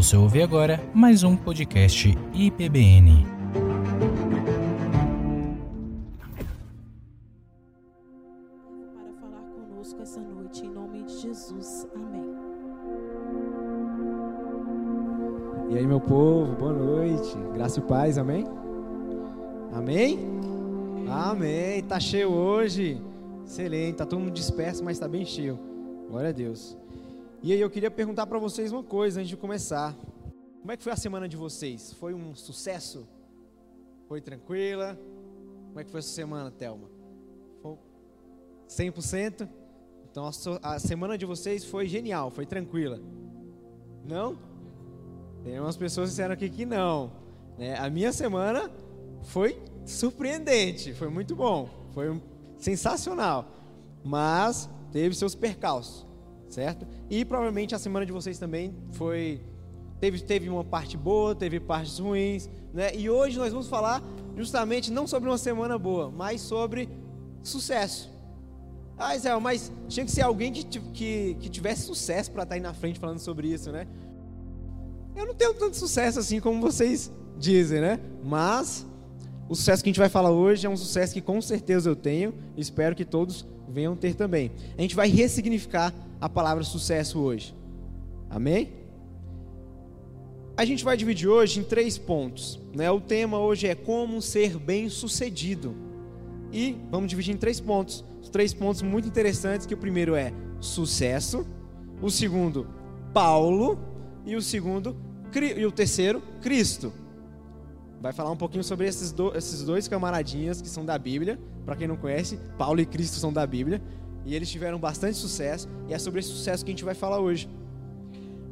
Você ouve agora mais um podcast IPBN. para falar conosco essa noite, em nome de Jesus. Amém. E aí, meu povo, boa noite. Graça e paz, amém? Amém? Amém. Tá cheio hoje. Excelente. Tá todo mundo disperso, mas tá bem cheio. Glória a Deus. E aí, eu queria perguntar para vocês uma coisa antes de começar. Como é que foi a semana de vocês? Foi um sucesso? Foi tranquila? Como é que foi essa semana, Thelma? Foi 100%? Então a a semana de vocês foi genial, foi tranquila. Não? Tem umas pessoas que disseram aqui que não. né? A minha semana foi surpreendente, foi muito bom, foi sensacional. Mas teve seus percalços, certo? E provavelmente a semana de vocês também foi. Teve, teve uma parte boa, teve partes ruins, né? E hoje nós vamos falar justamente não sobre uma semana boa, mas sobre sucesso. Ah, Israel, mas tinha que ser alguém que, que, que tivesse sucesso para estar aí na frente falando sobre isso, né? Eu não tenho tanto sucesso assim como vocês dizem, né? Mas o sucesso que a gente vai falar hoje é um sucesso que com certeza eu tenho espero que todos venham ter também. A gente vai ressignificar a palavra sucesso hoje. Amém? A gente vai dividir hoje em três pontos. Né? O tema hoje é como ser bem-sucedido. E vamos dividir em três pontos. Os três pontos muito interessantes, que o primeiro é sucesso, o segundo, Paulo, e o segundo, e o terceiro, Cristo. Vai falar um pouquinho sobre esses, do- esses dois camaradinhas que são da Bíblia. Para quem não conhece, Paulo e Cristo são da Bíblia. E eles tiveram bastante sucesso. E é sobre esse sucesso que a gente vai falar hoje.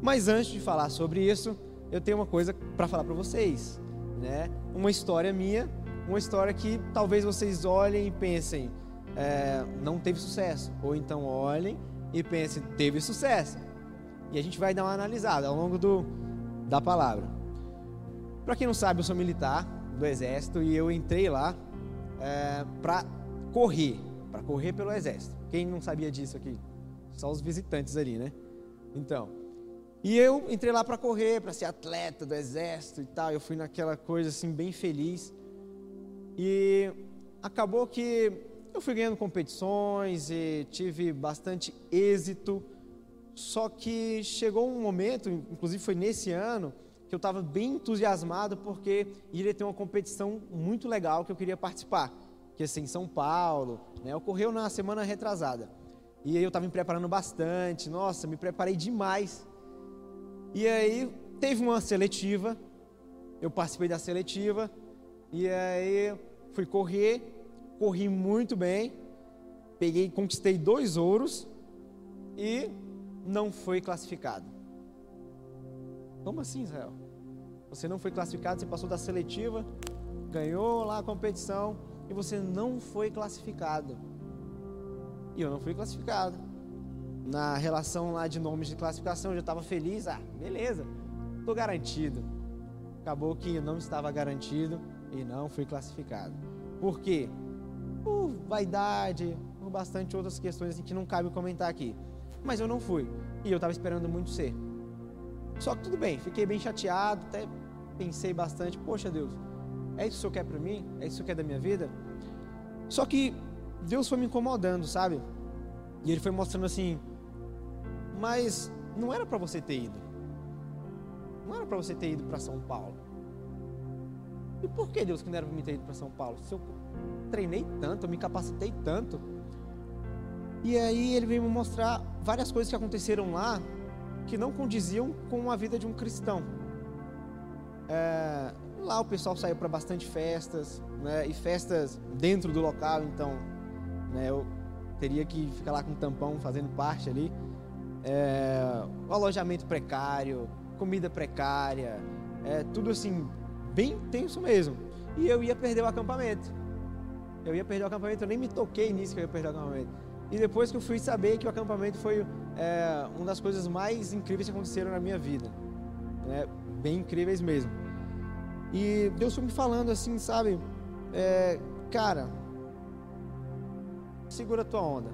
Mas antes de falar sobre isso, eu tenho uma coisa para falar para vocês, né? Uma história minha, uma história que talvez vocês olhem e pensem, é, não teve sucesso, ou então olhem e pensem, teve sucesso. E a gente vai dar uma analisada ao longo do, da palavra. Para quem não sabe, eu sou militar do exército e eu entrei lá é, para correr, para correr pelo exército. Quem não sabia disso aqui? Só os visitantes ali, né? Então, e eu entrei lá para correr, para ser atleta do exército e tal. Eu fui naquela coisa assim bem feliz. E acabou que eu fui ganhando competições e tive bastante êxito. Só que chegou um momento, inclusive foi nesse ano, que eu estava bem entusiasmado porque iria ter uma competição muito legal que eu queria participar, que ser em São Paulo, né? Ocorreu na semana retrasada. E aí eu estava me preparando bastante, nossa, me preparei demais. E aí teve uma seletiva, eu participei da seletiva, e aí fui correr, corri muito bem, peguei, conquistei dois ouros e não foi classificado. Como assim, Israel? Você não foi classificado, você passou da seletiva, ganhou lá a competição e você não foi classificado. E eu não fui classificado. Na relação lá de nomes de classificação, eu já estava feliz. Ah, beleza, estou garantido. Acabou que não estava garantido e não fui classificado. Por quê? Por vaidade, por bastante outras questões que não cabe comentar aqui. Mas eu não fui. E eu estava esperando muito ser. Só que tudo bem, fiquei bem chateado, até pensei bastante, poxa Deus, é isso que o Senhor quer para mim? É isso que o Senhor quer da minha vida? Só que Deus foi me incomodando, sabe? E Ele foi mostrando assim, mas não era para você ter ido. Não era para você ter ido para São Paulo. E por que Deus que não era para mim ter ido para São Paulo? Se eu treinei tanto, eu me capacitei tanto. E aí ele veio me mostrar várias coisas que aconteceram lá que não condiziam com a vida de um cristão. É, lá o pessoal saiu para bastante festas, né, e festas dentro do local, então né, eu teria que ficar lá com um tampão fazendo parte ali. É, alojamento precário, comida precária, é, tudo assim, bem tenso mesmo. E eu ia perder o acampamento. Eu ia perder o acampamento, eu nem me toquei nisso que eu ia perder o acampamento. E depois que eu fui saber que o acampamento foi é, uma das coisas mais incríveis que aconteceram na minha vida. Né? Bem incríveis mesmo. E Deus foi me falando assim, sabe? É, cara, segura tua onda.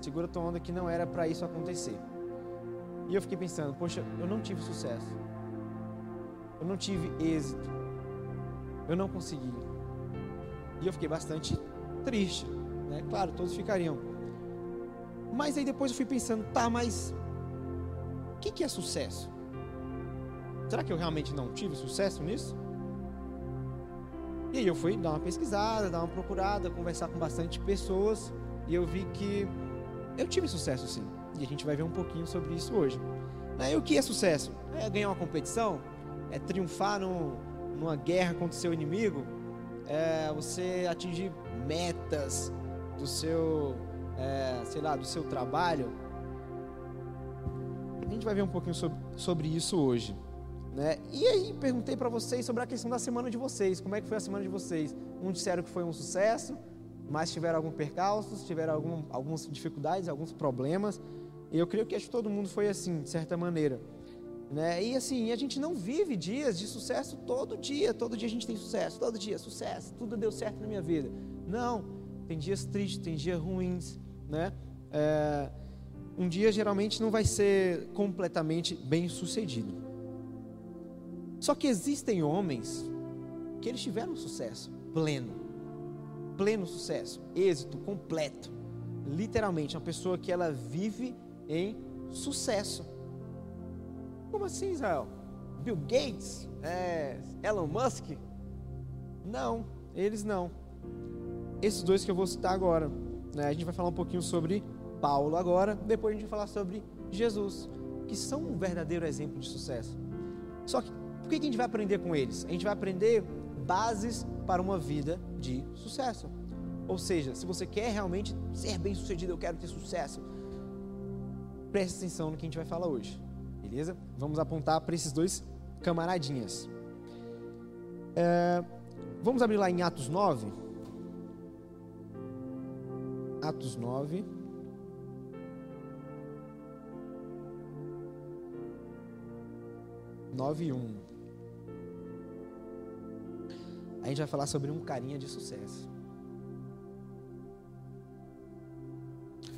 Segura tua onda que não era para isso acontecer. E eu fiquei pensando, poxa, eu não tive sucesso. eu não tive êxito, eu não consegui. E eu fiquei bastante triste, né? Claro, todos ficariam. Mas aí depois eu fui pensando, tá, mas o que, que é sucesso? Será que eu realmente não tive sucesso nisso? E aí eu fui dar uma pesquisada, dar uma procurada, conversar com bastante pessoas e eu vi que eu tive sucesso sim. E a gente vai ver um pouquinho sobre isso hoje. Né? E o que é sucesso? É ganhar uma competição? É triunfar no, numa guerra contra o seu inimigo? É você atingir metas do seu, é, sei lá, do seu trabalho? A gente vai ver um pouquinho sobre, sobre isso hoje. Né? E aí perguntei para vocês sobre a questão da semana de vocês. Como é que foi a semana de vocês? Uns disseram que foi um sucesso, mas tiveram alguns percalços, tiveram algum, algumas dificuldades, alguns problemas. E eu creio que acho que todo mundo foi assim, de certa maneira. Né? E assim, a gente não vive dias de sucesso todo dia. Todo dia a gente tem sucesso, todo dia, sucesso, tudo deu certo na minha vida. Não, tem dias tristes, tem dias ruins. Né? É, um dia geralmente não vai ser completamente bem sucedido. Só que existem homens que eles tiveram sucesso pleno, pleno sucesso, êxito completo. Literalmente, uma pessoa que ela vive em sucesso. Como assim, Israel? Bill Gates? É, Elon Musk? Não, eles não. Esses dois que eu vou citar agora. Né? A gente vai falar um pouquinho sobre Paulo agora, depois a gente vai falar sobre Jesus, que são um verdadeiro exemplo de sucesso. Só que o que a gente vai aprender com eles? A gente vai aprender bases para uma vida de sucesso. Ou seja, se você quer realmente ser bem sucedido, eu quero ter sucesso, preste atenção no que a gente vai falar hoje, beleza? Vamos apontar para esses dois camaradinhas. É, vamos abrir lá em Atos 9. Atos 9. Nove e um. A gente vai falar sobre um carinha de sucesso.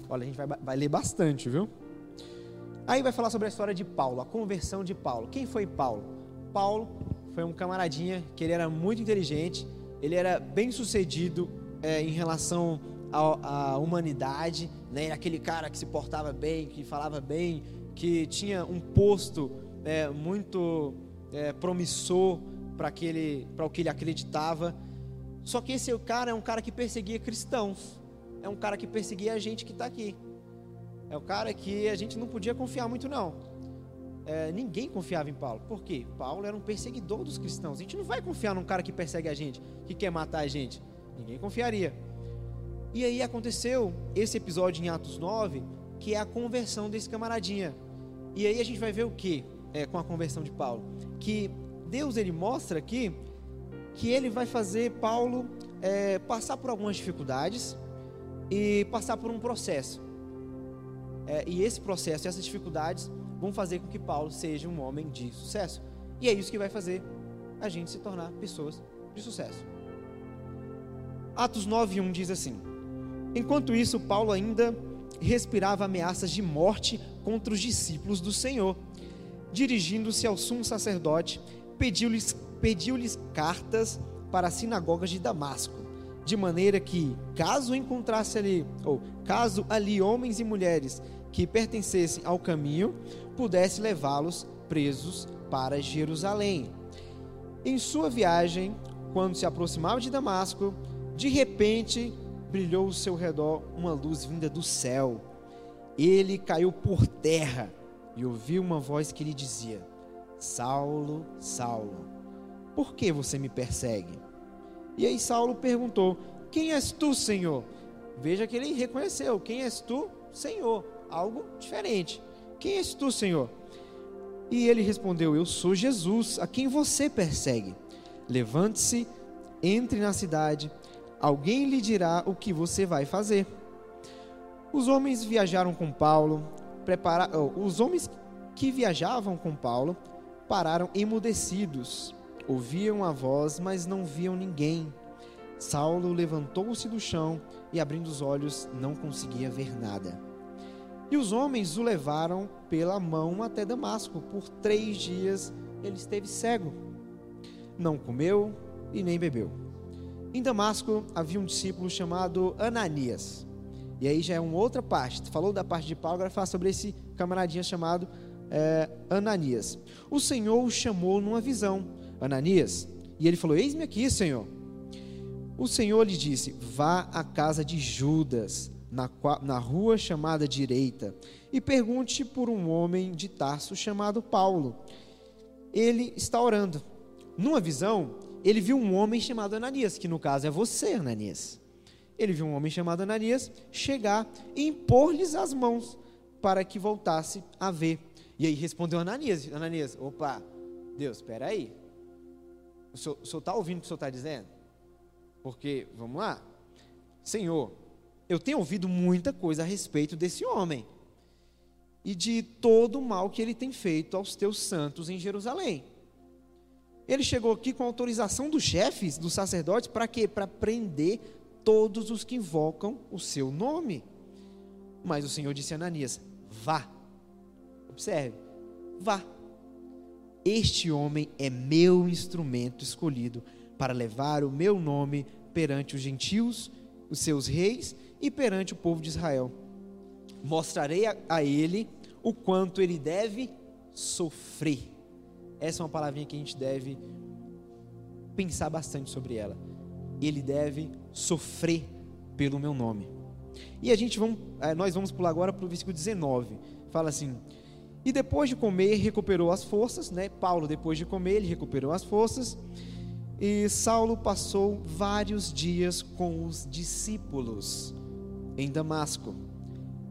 Olha, a gente vai, vai ler bastante, viu? Aí vai falar sobre a história de Paulo, a conversão de Paulo. Quem foi Paulo? Paulo foi um camaradinha que ele era muito inteligente, ele era bem sucedido é, em relação à, humanidade, né? aquele cara que se portava bem, que falava bem, que tinha um posto é, muito é, promissor para o que ele acreditava. Só que esse cara é um cara que perseguia cristãos, é um cara que perseguia a gente que está aqui. É o cara que a gente não podia confiar muito, não. É, ninguém confiava em Paulo. Por quê? Paulo era um perseguidor dos cristãos. A gente não vai confiar num cara que persegue a gente, que quer matar a gente. Ninguém confiaria. E aí aconteceu esse episódio em Atos 9, que é a conversão desse camaradinha. E aí a gente vai ver o que é, com a conversão de Paulo? Que Deus ele mostra aqui que ele vai fazer Paulo é, passar por algumas dificuldades e passar por um processo. É, e esse processo, essas dificuldades, vão fazer com que Paulo seja um homem de sucesso. E é isso que vai fazer a gente se tornar pessoas de sucesso. Atos 9:1 diz assim: Enquanto isso, Paulo ainda respirava ameaças de morte contra os discípulos do Senhor. Dirigindo-se ao sumo sacerdote, pediu-lhes pediu cartas para as sinagogas de Damasco, de maneira que, caso encontrasse ali, ou caso ali homens e mulheres que pertencessem ao caminho, pudesse levá-los presos para Jerusalém. Em sua viagem, quando se aproximava de Damasco, de repente brilhou ao seu redor uma luz vinda do céu. Ele caiu por terra e ouviu uma voz que lhe dizia: Saulo, Saulo, por que você me persegue? E aí Saulo perguntou: Quem és tu, Senhor? Veja que ele reconheceu: Quem és tu, Senhor? Algo diferente. Quem és tu, Senhor? E ele respondeu: Eu sou Jesus, a quem você persegue. Levante-se, entre na cidade, alguém lhe dirá o que você vai fazer. Os homens viajaram com Paulo, prepara... Oh, os homens que viajavam com Paulo pararam emudecidos. Ouviam a voz, mas não viam ninguém. Saulo levantou-se do chão e, abrindo os olhos, não conseguia ver nada. E os homens o levaram pela mão até Damasco. Por três dias ele esteve cego. não comeu e nem bebeu. Em Damasco havia um discípulo chamado Ananias. E aí já é uma outra parte. Falou da parte de Paulo, agora fala sobre esse camaradinha chamado é, Ananias. O Senhor o chamou numa visão, Ananias, e ele falou: Eis-me aqui, Senhor. O Senhor lhe disse: Vá à casa de Judas, na, na rua chamada Direita, e pergunte por um homem de Tarso chamado Paulo. Ele está orando. Numa visão, ele viu um homem chamado Ananias, que no caso é você, Ananias. Ele viu um homem chamado Ananias chegar e impor-lhes as mãos para que voltasse a ver. E aí respondeu Ananias: Ananias, opa, Deus, espera aí. O senhor está ouvindo o que o senhor está dizendo? Porque, vamos lá, Senhor, eu tenho ouvido muita coisa a respeito desse homem e de todo o mal que ele tem feito aos teus santos em Jerusalém. Ele chegou aqui com autorização dos chefes, dos sacerdotes, para quê? Para prender todos os que invocam o seu nome. Mas o Senhor disse a Ananias: vá. Observe, vá. Este homem é meu instrumento escolhido para levar o meu nome perante os gentios, os seus reis e perante o povo de Israel. Mostrarei a, a ele o quanto ele deve sofrer. Essa é uma palavrinha que a gente deve pensar bastante sobre ela. Ele deve sofrer pelo meu nome. E a gente vamos, eh, nós vamos pular agora para o versículo 19. Fala assim: E depois de comer, recuperou as forças, né? Paulo, depois de comer, ele recuperou as forças. E Saulo passou vários dias com os discípulos em Damasco.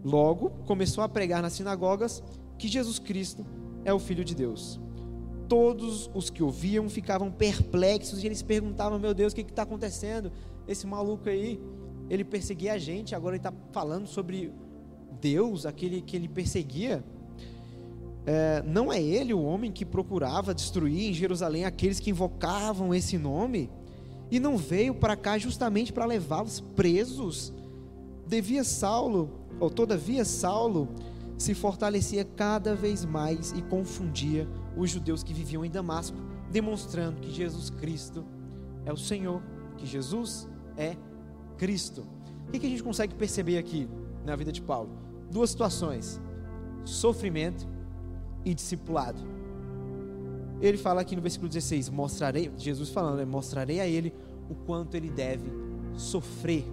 Logo, começou a pregar nas sinagogas que Jesus Cristo é o Filho de Deus. Todos os que ouviam ficavam perplexos e eles perguntavam: Meu Deus, o que está acontecendo? Esse maluco aí, ele perseguia a gente, agora ele está falando sobre Deus, aquele que ele perseguia. É, não é ele o homem que procurava destruir em Jerusalém aqueles que invocavam esse nome? E não veio para cá justamente para levá-los presos? Devia Saulo, ou todavia Saulo, se fortalecia cada vez mais e confundia os judeus que viviam em Damasco, demonstrando que Jesus Cristo é o Senhor, que Jesus é Cristo. O que a gente consegue perceber aqui na vida de Paulo? Duas situações: sofrimento e discipulado. Ele fala aqui no versículo 16: mostrarei, Jesus falando, né, mostrarei a ele o quanto ele deve sofrer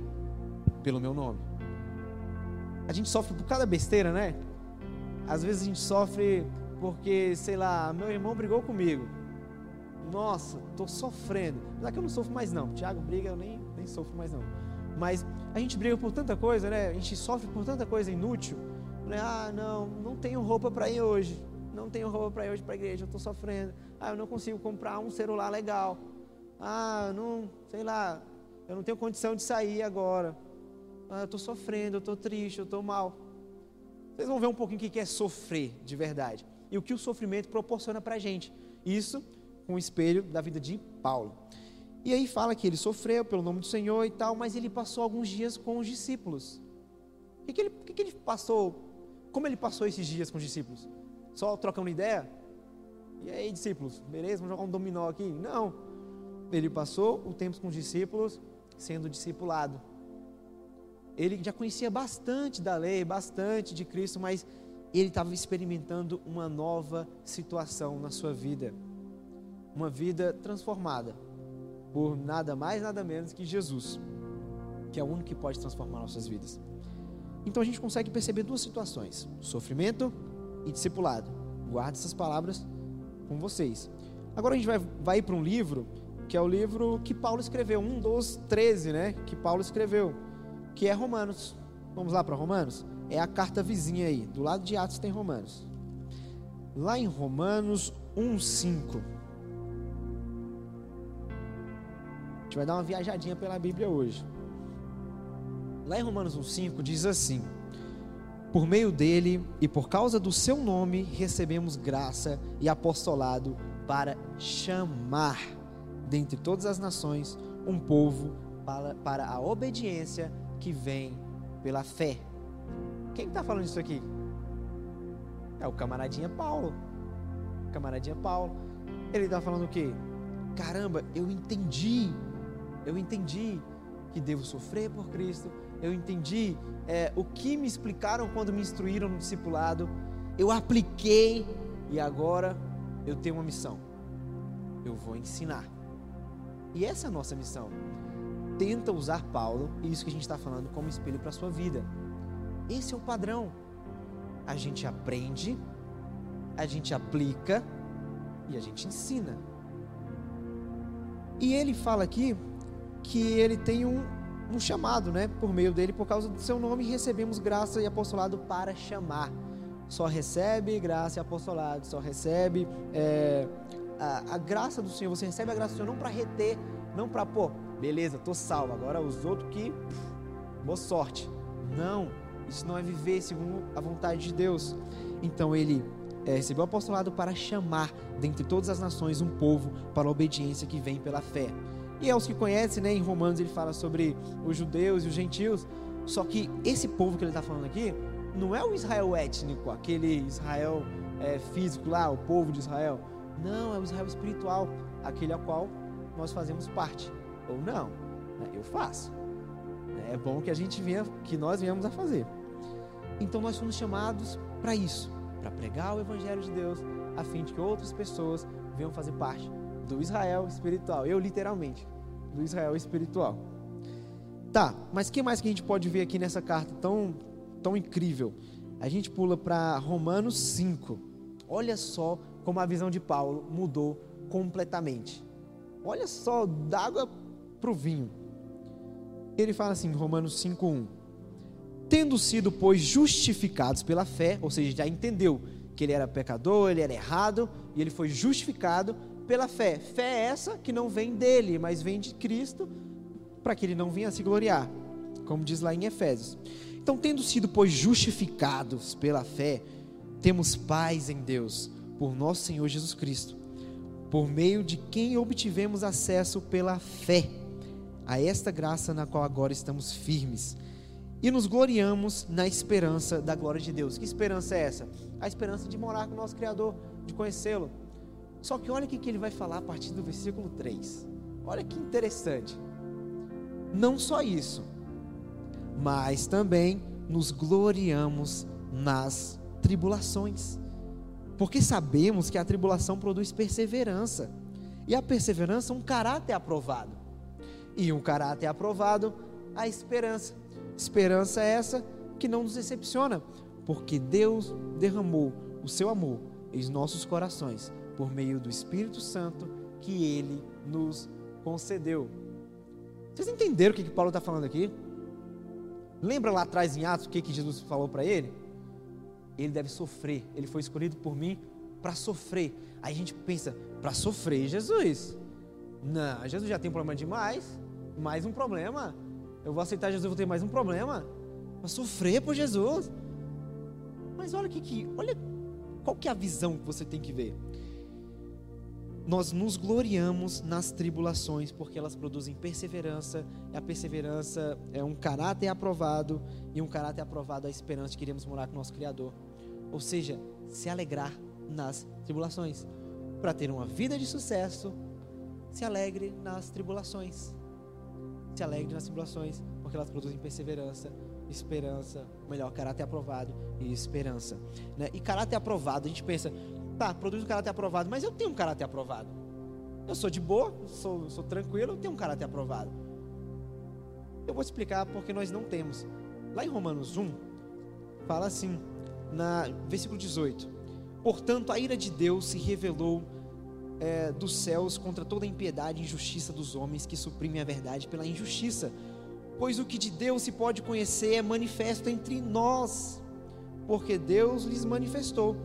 pelo meu nome. A gente sofre por cada besteira, né? Às vezes a gente sofre porque, sei lá, meu irmão brigou comigo. Nossa, estou sofrendo. Não é que eu não sofro mais não. Tiago briga, eu nem, nem sofro mais não. Mas a gente briga por tanta coisa, né? A gente sofre por tanta coisa inútil. Né? Ah, não, não tenho roupa para ir hoje. Não tenho roupa para ir hoje para a igreja, eu estou sofrendo. Ah, eu não consigo comprar um celular legal. Ah, não, sei lá, eu não tenho condição de sair agora. Ah, eu estou sofrendo, eu estou triste, eu estou mal. Vocês vão ver um pouquinho o que é sofrer de verdade e o que o sofrimento proporciona para a gente. Isso com o espelho da vida de Paulo. E aí fala que ele sofreu pelo nome do Senhor e tal, mas ele passou alguns dias com os discípulos. O que, que, ele, que, que ele passou? Como ele passou esses dias com os discípulos? Só trocando ideia? E aí, discípulos, beleza? Vamos jogar um dominó aqui? Não. Ele passou o tempo com os discípulos sendo discipulado. Ele já conhecia bastante da lei, bastante de Cristo, mas ele estava experimentando uma nova situação na sua vida. Uma vida transformada por nada mais, nada menos que Jesus, que é o único que pode transformar nossas vidas. Então a gente consegue perceber duas situações: sofrimento e discipulado. Guarde essas palavras com vocês. Agora a gente vai, vai para um livro que é o livro que Paulo escreveu, um dos 13, né? Que Paulo escreveu, que é Romanos. Vamos lá para Romanos? É a carta vizinha aí. Do lado de Atos tem Romanos. Lá em Romanos 1,5. A gente vai dar uma viajadinha pela Bíblia hoje. Lá em Romanos 1,5 diz assim: por meio dele e por causa do seu nome recebemos graça e apostolado para chamar dentre todas as nações um povo para, para a obediência que vem pela fé. Quem está falando isso aqui? É o camaradinha Paulo. Camaradinha Paulo. Ele está falando o quê? caramba, eu entendi, eu entendi que devo sofrer por Cristo, eu entendi é, o que me explicaram quando me instruíram no discipulado, eu apliquei e agora eu tenho uma missão. Eu vou ensinar. E essa é a nossa missão. Tenta usar Paulo, e isso que a gente está falando, como espelho para a sua vida. Esse é o padrão. A gente aprende, a gente aplica e a gente ensina. E ele fala aqui que ele tem um, um chamado, né? Por meio dele, por causa do seu nome, recebemos graça e apostolado para chamar. Só recebe graça e apostolado, só recebe é, a, a, graça do Senhor. Você recebe a graça do Senhor não para reter, não para, pô, beleza, tô salvo. Agora os outros que, boa sorte. Não, isso não é viver segundo a vontade de Deus. Então ele é, recebeu o apostolado para chamar dentre todas as nações um povo para a obediência que vem pela fé. E aos que conhecem, né, em Romanos ele fala sobre os judeus e os gentios. Só que esse povo que ele está falando aqui não é o Israel étnico, aquele Israel é, físico lá, o povo de Israel. Não, é o Israel espiritual, aquele a qual nós fazemos parte. Ou não, né, eu faço. É bom que a gente venha, que nós venhamos a fazer. Então nós somos chamados para isso, para pregar o evangelho de Deus, a fim de que outras pessoas venham fazer parte do Israel espiritual. Eu literalmente, do Israel espiritual. Tá, mas que mais que a gente pode ver aqui nessa carta tão tão incrível? A gente pula para Romanos 5. Olha só como a visão de Paulo mudou completamente. Olha só, d'água para o vinho. Ele fala assim, Romanos 5:1. Tendo sido, pois, justificados pela fé, ou seja, já entendeu que ele era pecador, ele era errado, e ele foi justificado pela fé. Fé é essa que não vem dele, mas vem de Cristo, para que ele não venha se gloriar, como diz lá em Efésios. Então, tendo sido, pois, justificados pela fé, temos paz em Deus, por nosso Senhor Jesus Cristo, por meio de quem obtivemos acesso pela fé a esta graça na qual agora estamos firmes e nos gloriamos na esperança da glória de Deus. Que esperança é essa? A esperança de morar com o nosso Criador, de conhecê-lo. Só que olha o que ele vai falar a partir do versículo 3. Olha que interessante. Não só isso, mas também nos gloriamos nas tribulações. Porque sabemos que a tribulação produz perseverança. E a perseverança, um caráter aprovado. E um caráter aprovado, a esperança. Esperança é essa que não nos decepciona, porque Deus derramou o seu amor em nossos corações por meio do Espírito Santo que ele nos concedeu. Vocês entenderam o que, que Paulo está falando aqui? Lembra lá atrás em Atos o que, que Jesus falou para ele? Ele deve sofrer. Ele foi escolhido por mim para sofrer. Aí a gente pensa, para sofrer, Jesus? Não, Jesus já tem um problema demais. Mais um problema. Eu vou aceitar Jesus, vou ter mais um problema. Para sofrer por Jesus. Mas olha que, que olha qual que é a visão que você tem que ver nós nos gloriamos nas tribulações, porque elas produzem perseverança, a perseverança é um caráter aprovado, e um caráter aprovado é a esperança de que iremos morar com o nosso Criador. Ou seja, se alegrar nas tribulações. Para ter uma vida de sucesso, se alegre nas tribulações. Se alegre nas tribulações, porque elas produzem perseverança, esperança, melhor, caráter aprovado e esperança. Né? E caráter aprovado, a gente pensa, Tá, produz um caráter aprovado, mas eu tenho um caráter aprovado. Eu sou de boa, sou, sou tranquilo, eu tenho um caráter aprovado. Eu vou explicar porque nós não temos. Lá em Romanos 1, fala assim, na versículo 18: Portanto, a ira de Deus se revelou é, dos céus contra toda a impiedade e injustiça dos homens que suprimem a verdade pela injustiça. Pois o que de Deus se pode conhecer é manifesto entre nós, porque Deus lhes manifestou.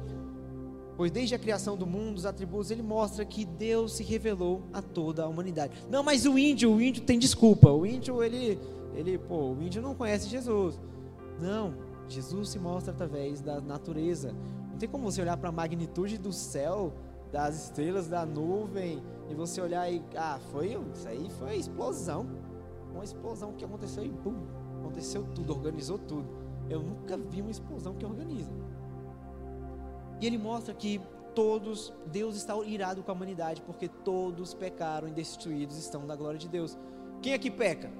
Pois desde a criação do mundo, os atributos, ele mostra que Deus se revelou a toda a humanidade. Não, mas o índio, o índio tem desculpa. O índio, ele, ele, pô, o índio não conhece Jesus. Não, Jesus se mostra através da natureza. Não tem como você olhar para a magnitude do céu, das estrelas, da nuvem, e você olhar e, ah, foi, isso aí foi explosão. Uma explosão que aconteceu e pum, aconteceu tudo, organizou tudo. Eu nunca vi uma explosão que organiza. E ele mostra que todos, Deus está irado com a humanidade, porque todos pecaram e destituídos estão da glória de Deus. Quem aqui peca?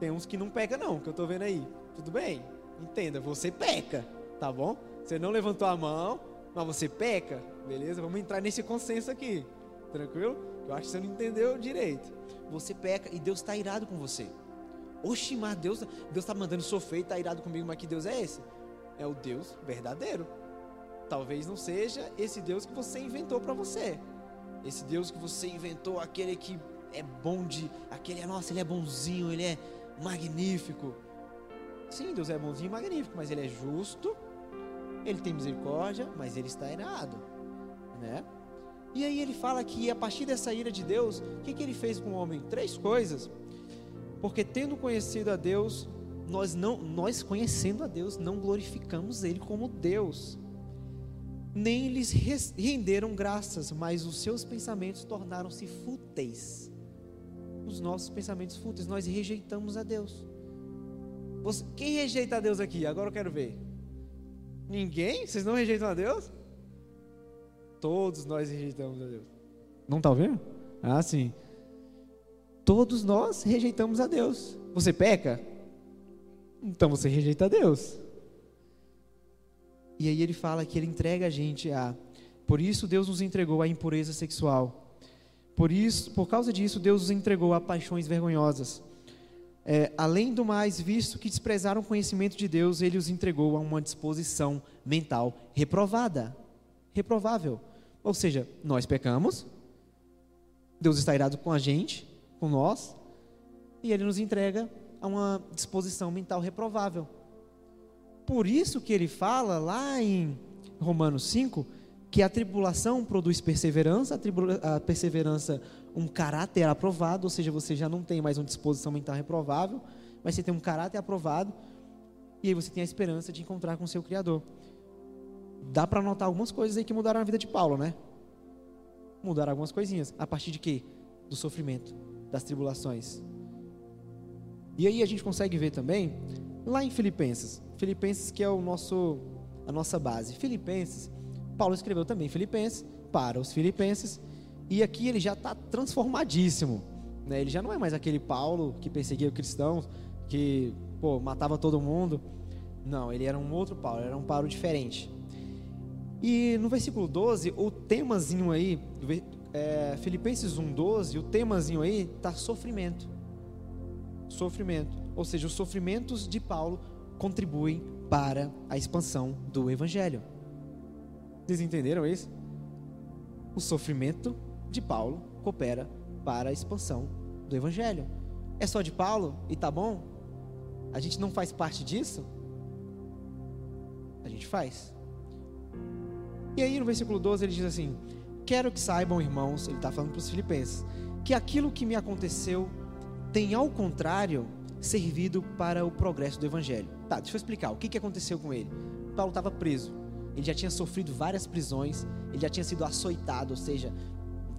Tem uns que não peca não, que eu estou vendo aí. Tudo bem? Entenda, você peca, tá bom? Você não levantou a mão, mas você peca, beleza? Vamos entrar nesse consenso aqui, tranquilo? Eu acho que você não entendeu direito. Você peca e Deus está irado com você. Oxi, mas Deus Deus está mandando sofrer e está irado comigo, mas que Deus é esse? É o Deus verdadeiro. Talvez não seja esse Deus que você inventou para você. Esse Deus que você inventou, aquele que é bom de. Aquele, nossa, ele é bonzinho, ele é magnífico. Sim, Deus é bonzinho e magnífico, mas ele é justo, ele tem misericórdia, mas ele está irado, né? E aí ele fala que a partir dessa ira de Deus, o que, que ele fez com o homem? Três coisas. Porque tendo conhecido a Deus, nós não, nós conhecendo a Deus, não glorificamos Ele como Deus, nem lhes renderam graças, mas os seus pensamentos tornaram-se fúteis. Os nossos pensamentos fúteis, nós rejeitamos a Deus. Você, quem rejeita a Deus aqui? Agora eu quero ver. Ninguém? Vocês não rejeitam a Deus? Todos nós rejeitamos a Deus. Não está ouvindo? Ah, sim. Todos nós rejeitamos a Deus. Você peca? Então você rejeita a Deus. E aí ele fala que ele entrega a gente a. Por isso Deus nos entregou à impureza sexual. Por isso, por causa disso, Deus nos entregou a paixões vergonhosas. É, além do mais, visto que desprezaram o conhecimento de Deus, ele os entregou a uma disposição mental reprovada, reprovável. Ou seja, nós pecamos, Deus está irado com a gente, com nós, e ele nos entrega a uma disposição mental reprovável. Por isso que ele fala lá em Romanos 5 que a tribulação produz perseverança, a, a perseverança um caráter aprovado, ou seja, você já não tem mais uma disposição mental reprovável, mas você tem um caráter aprovado, e aí você tem a esperança de encontrar com o seu Criador. Dá para notar algumas coisas aí que mudaram a vida de Paulo, né? Mudaram algumas coisinhas. A partir de quê? Do sofrimento, das tribulações. E aí a gente consegue ver também lá em Filipenses. Filipenses que é o nosso a nossa base. Filipenses, Paulo escreveu também Filipenses para os filipenses e aqui ele já está transformadíssimo. Né? Ele já não é mais aquele Paulo que perseguia cristãos, que pô, matava todo mundo. Não, ele era um outro Paulo, era um Paulo diferente. E no versículo 12, o temazinho aí, é, Filipenses 1,12, o temazinho aí está sofrimento sofrimento. Ou seja, os sofrimentos de Paulo contribuem para a expansão do evangelho. Vocês entenderam isso? O sofrimento de Paulo coopera para a expansão do evangelho. É só de Paulo e tá bom? A gente não faz parte disso? A gente faz. E aí no versículo 12 ele diz assim: Quero que saibam, irmãos, ele está falando para os filipenses, que aquilo que me aconteceu tem, ao contrário, servido para o progresso do evangelho. Tá, deixa eu explicar. O que, que aconteceu com ele? Paulo estava preso. Ele já tinha sofrido várias prisões. Ele já tinha sido açoitado, ou seja,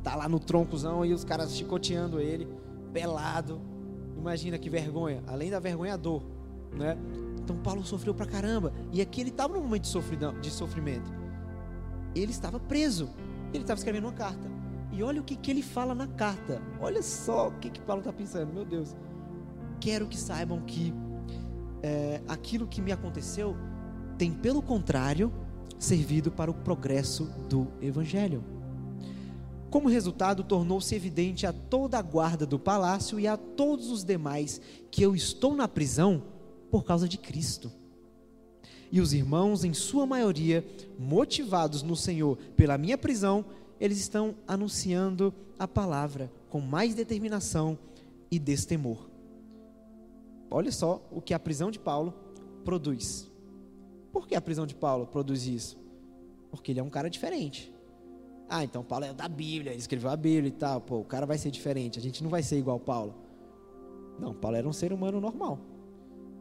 tá lá no troncozão e os caras chicoteando ele, pelado. Imagina que vergonha. Além da vergonha, a dor, né? Então Paulo sofreu pra caramba. E aqui ele estava num momento de, sofridão, de sofrimento. Ele estava preso. Ele estava escrevendo uma carta. E olha o que, que ele fala na carta. Olha só o que, que Paulo está pensando. Meu Deus. Quero que saibam que é, aquilo que me aconteceu tem, pelo contrário, servido para o progresso do Evangelho. Como resultado, tornou-se evidente a toda a guarda do palácio e a todos os demais que eu estou na prisão por causa de Cristo. E os irmãos, em sua maioria, motivados no Senhor pela minha prisão, eles estão anunciando a palavra com mais determinação e destemor. Olha só o que a prisão de Paulo produz. Por que a prisão de Paulo produz isso? Porque ele é um cara diferente. Ah, então Paulo é da Bíblia, ele escreveu a Bíblia e tal. Pô, o cara vai ser diferente, a gente não vai ser igual Paulo. Não, Paulo era um ser humano normal.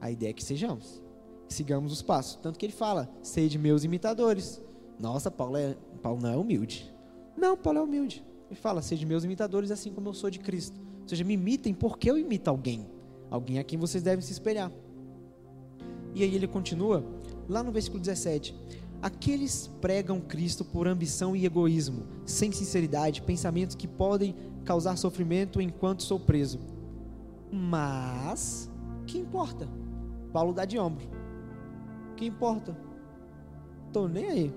A ideia é que sejamos, sigamos os passos. Tanto que ele fala: sede meus imitadores. Nossa, Paulo, é, Paulo não é humilde. Não, Paulo é humilde. Ele fala: sejam meus imitadores, assim como eu sou de Cristo. Ou seja, me imitem porque eu imito alguém. Alguém a quem vocês devem se espelhar. E aí ele continua, lá no versículo 17: Aqueles pregam Cristo por ambição e egoísmo, sem sinceridade, pensamentos que podem causar sofrimento enquanto sou preso. Mas, que importa? Paulo dá de ombro. Que importa? Tô nem aí.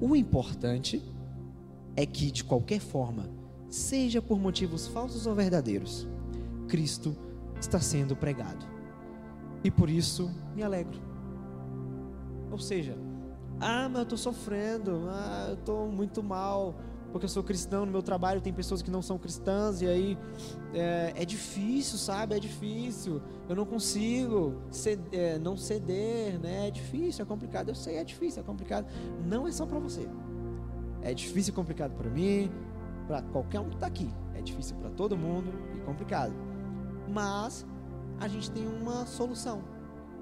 O importante é que, de qualquer forma, seja por motivos falsos ou verdadeiros, Cristo está sendo pregado. E por isso me alegro. Ou seja, ah, mas eu estou sofrendo, ah, eu estou muito mal, porque eu sou cristão, no meu trabalho tem pessoas que não são cristãs, e aí é, é difícil, sabe? É difícil, eu não consigo ceder, é, não ceder, né? É difícil, é complicado, eu sei, é difícil, é complicado. Não é só para você. É difícil e complicado para mim, para qualquer um que está aqui. É difícil para todo mundo e complicado. Mas a gente tem uma solução.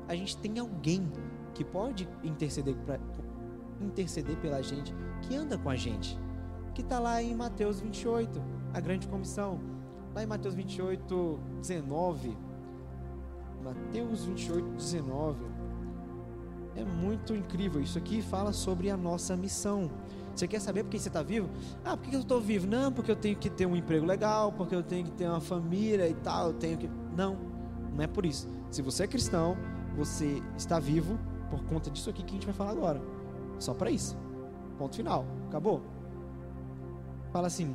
A gente tem alguém que pode interceder, pra, interceder pela gente, que anda com a gente. Que está lá em Mateus 28, a grande comissão. Lá em Mateus 28, 19. Mateus 28, 19. É muito incrível. Isso aqui fala sobre a nossa missão. Você quer saber por que você está vivo? Ah, por que eu estou vivo? Não, porque eu tenho que ter um emprego legal, porque eu tenho que ter uma família e tal, eu tenho que. Não, não é por isso. Se você é cristão, você está vivo por conta disso aqui que a gente vai falar agora. Só para isso. Ponto final. Acabou. Fala assim.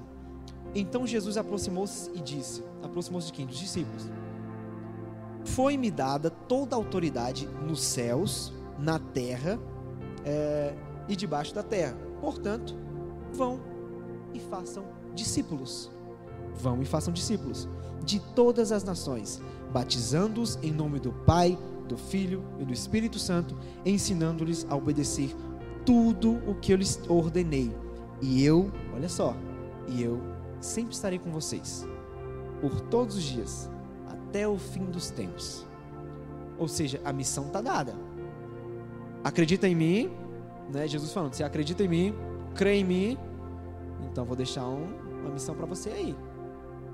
Então Jesus aproximou-se e disse: Aproximou-se de quem? Dos discípulos. Foi-me dada toda a autoridade nos céus, na terra é, e debaixo da terra. Portanto, vão e façam discípulos. Vão e façam discípulos de todas as nações, batizando-os em nome do Pai, do Filho e do Espírito Santo, ensinando-lhes a obedecer tudo o que eu lhes ordenei. E eu, olha só, e eu sempre estarei com vocês por todos os dias, até o fim dos tempos. Ou seja, a missão está dada. Acredita em mim, né? Jesus falando: você acredita em mim, crê em mim, então vou deixar um, uma missão para você aí.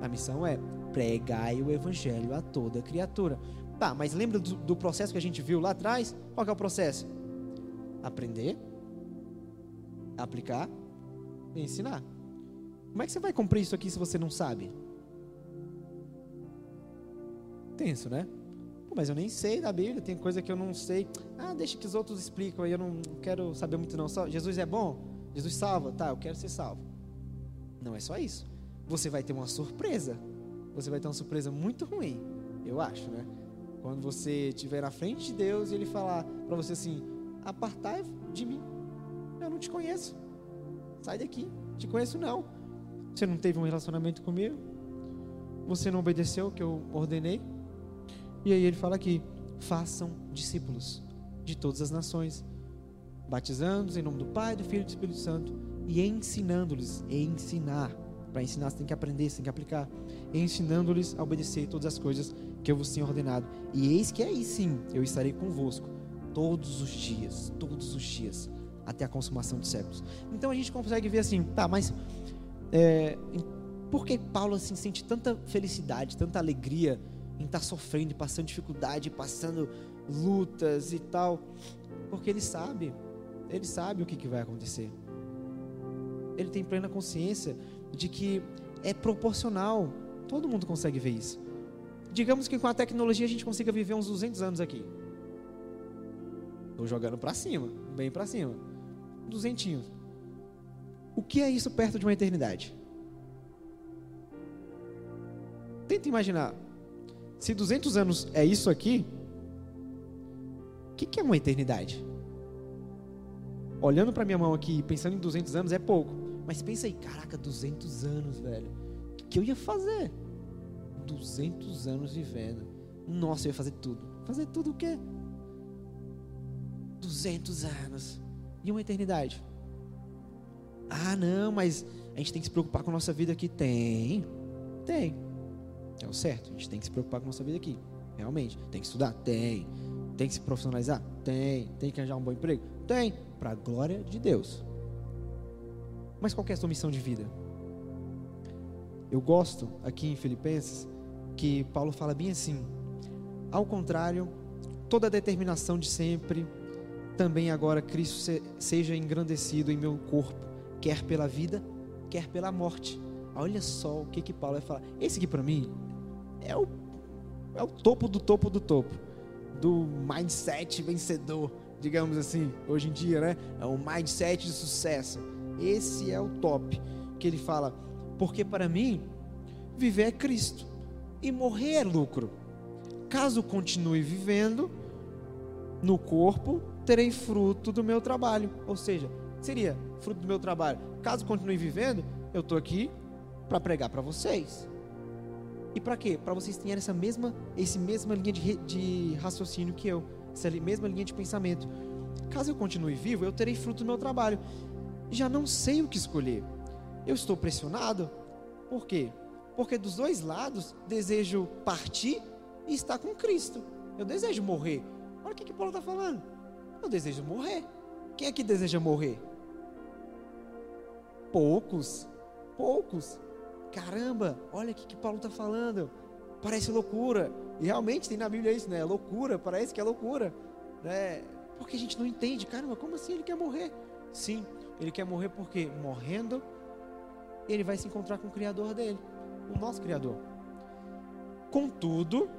A missão é pregai o evangelho a toda criatura. Tá, mas lembra do, do processo que a gente viu lá atrás? Qual é o processo? Aprender, aplicar e ensinar. Como é que você vai cumprir isso aqui se você não sabe? Tenso, né? Mas eu nem sei da Bíblia, tem coisa que eu não sei. Ah, deixa que os outros explicam aí, eu não quero saber muito não. Só, Jesus é bom? Jesus salva? Tá, eu quero ser salvo. Não é só isso. Você vai ter uma surpresa. Você vai ter uma surpresa muito ruim, eu acho, né? Quando você estiver na frente de Deus e Ele falar para você assim: apartai de mim, eu não te conheço, sai daqui, te conheço não. Você não teve um relacionamento comigo, você não obedeceu o que eu ordenei. E aí ele fala aqui: façam discípulos de todas as nações, batizando-os em nome do Pai, do Filho e do Espírito Santo e ensinando-lhes, ensinar. Para ensinar você tem que aprender, você tem que aplicar, ensinando-lhes a obedecer todas as coisas que eu vos tenho ordenado. E eis que aí sim eu estarei convosco todos os dias, todos os dias, até a consumação dos séculos. Então a gente consegue ver assim, tá, mas é, por que Paulo assim sente tanta felicidade, tanta alegria em estar tá sofrendo, passando dificuldade, passando lutas e tal? Porque ele sabe, ele sabe o que, que vai acontecer. Ele tem plena consciência de que é proporcional. Todo mundo consegue ver isso. Digamos que com a tecnologia a gente consiga viver uns 200 anos aqui. Estou jogando para cima, bem para cima. Duzentinhos. O que é isso perto de uma eternidade? Tenta imaginar. Se 200 anos é isso aqui, o que, que é uma eternidade? Olhando para minha mão aqui, pensando em 200 anos, é pouco. Mas pensa aí, caraca, 200 anos, velho. O que, que eu ia fazer? 200 anos vivendo. Nossa, eu ia fazer tudo. Fazer tudo o quê? 200 anos. E uma eternidade. Ah, não, mas a gente tem que se preocupar com a nossa vida aqui. Tem. Tem. É o certo. A gente tem que se preocupar com a nossa vida aqui. Realmente. Tem que estudar? Tem. Tem que se profissionalizar? Tem. Tem que arranjar um bom emprego? Tem. Para a glória de Deus. Mas qual é a sua missão de vida? Eu gosto aqui em Filipenses que Paulo fala bem assim: ao contrário, toda a determinação de sempre, também agora Cristo se- seja engrandecido em meu corpo, quer pela vida, quer pela morte. Olha só o que que Paulo vai falar. Esse aqui para mim é o, é o topo do topo do topo do mindset vencedor, digamos assim, hoje em dia, né? É o mindset de sucesso. Esse é o top que ele fala, porque para mim viver é Cristo e morrer é lucro. Caso continue vivendo no corpo, terei fruto do meu trabalho. Ou seja, seria fruto do meu trabalho. Caso continue vivendo, eu estou aqui para pregar para vocês. E para quê? Para vocês tenham essa mesma, esse mesma linha de, de raciocínio que eu, essa mesma linha de pensamento. Caso eu continue vivo, eu terei fruto do meu trabalho. Já não sei o que escolher. Eu estou pressionado. Por quê? Porque dos dois lados desejo partir e estar com Cristo. Eu desejo morrer. Olha o que, que Paulo está falando. Eu desejo morrer. Quem aqui deseja morrer? Poucos. Poucos. Caramba, olha o que, que Paulo está falando. Parece loucura. E realmente tem na Bíblia isso, né? Loucura, parece que é loucura. Né? Porque a gente não entende. Caramba, como assim ele quer morrer? Sim, ele quer morrer porque morrendo, ele vai se encontrar com o Criador dele, o nosso Criador. Contudo,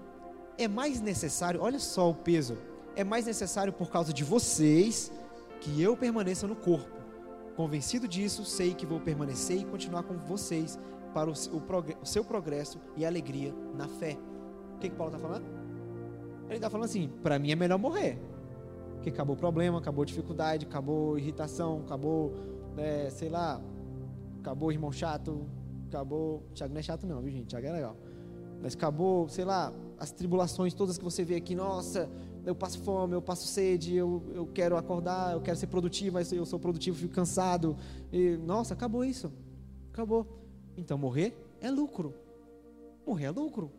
é mais necessário, olha só o peso, é mais necessário por causa de vocês que eu permaneça no corpo. Convencido disso, sei que vou permanecer e continuar com vocês para o, seu progresso e alegria na fé. O que, que Paulo está falando? Ele está falando assim: para mim é melhor morrer. Porque acabou o problema, acabou a dificuldade, acabou a irritação, acabou, né, sei lá, acabou o irmão chato, acabou. Tiago não é chato, não, viu, gente? Tiago é legal. Mas acabou, sei lá, as tribulações todas que você vê aqui. Nossa, eu passo fome, eu passo sede, eu, eu quero acordar, eu quero ser produtivo, mas eu sou produtivo, fico cansado. E, nossa, acabou isso. Acabou. Então morrer é lucro. Morrer é lucro.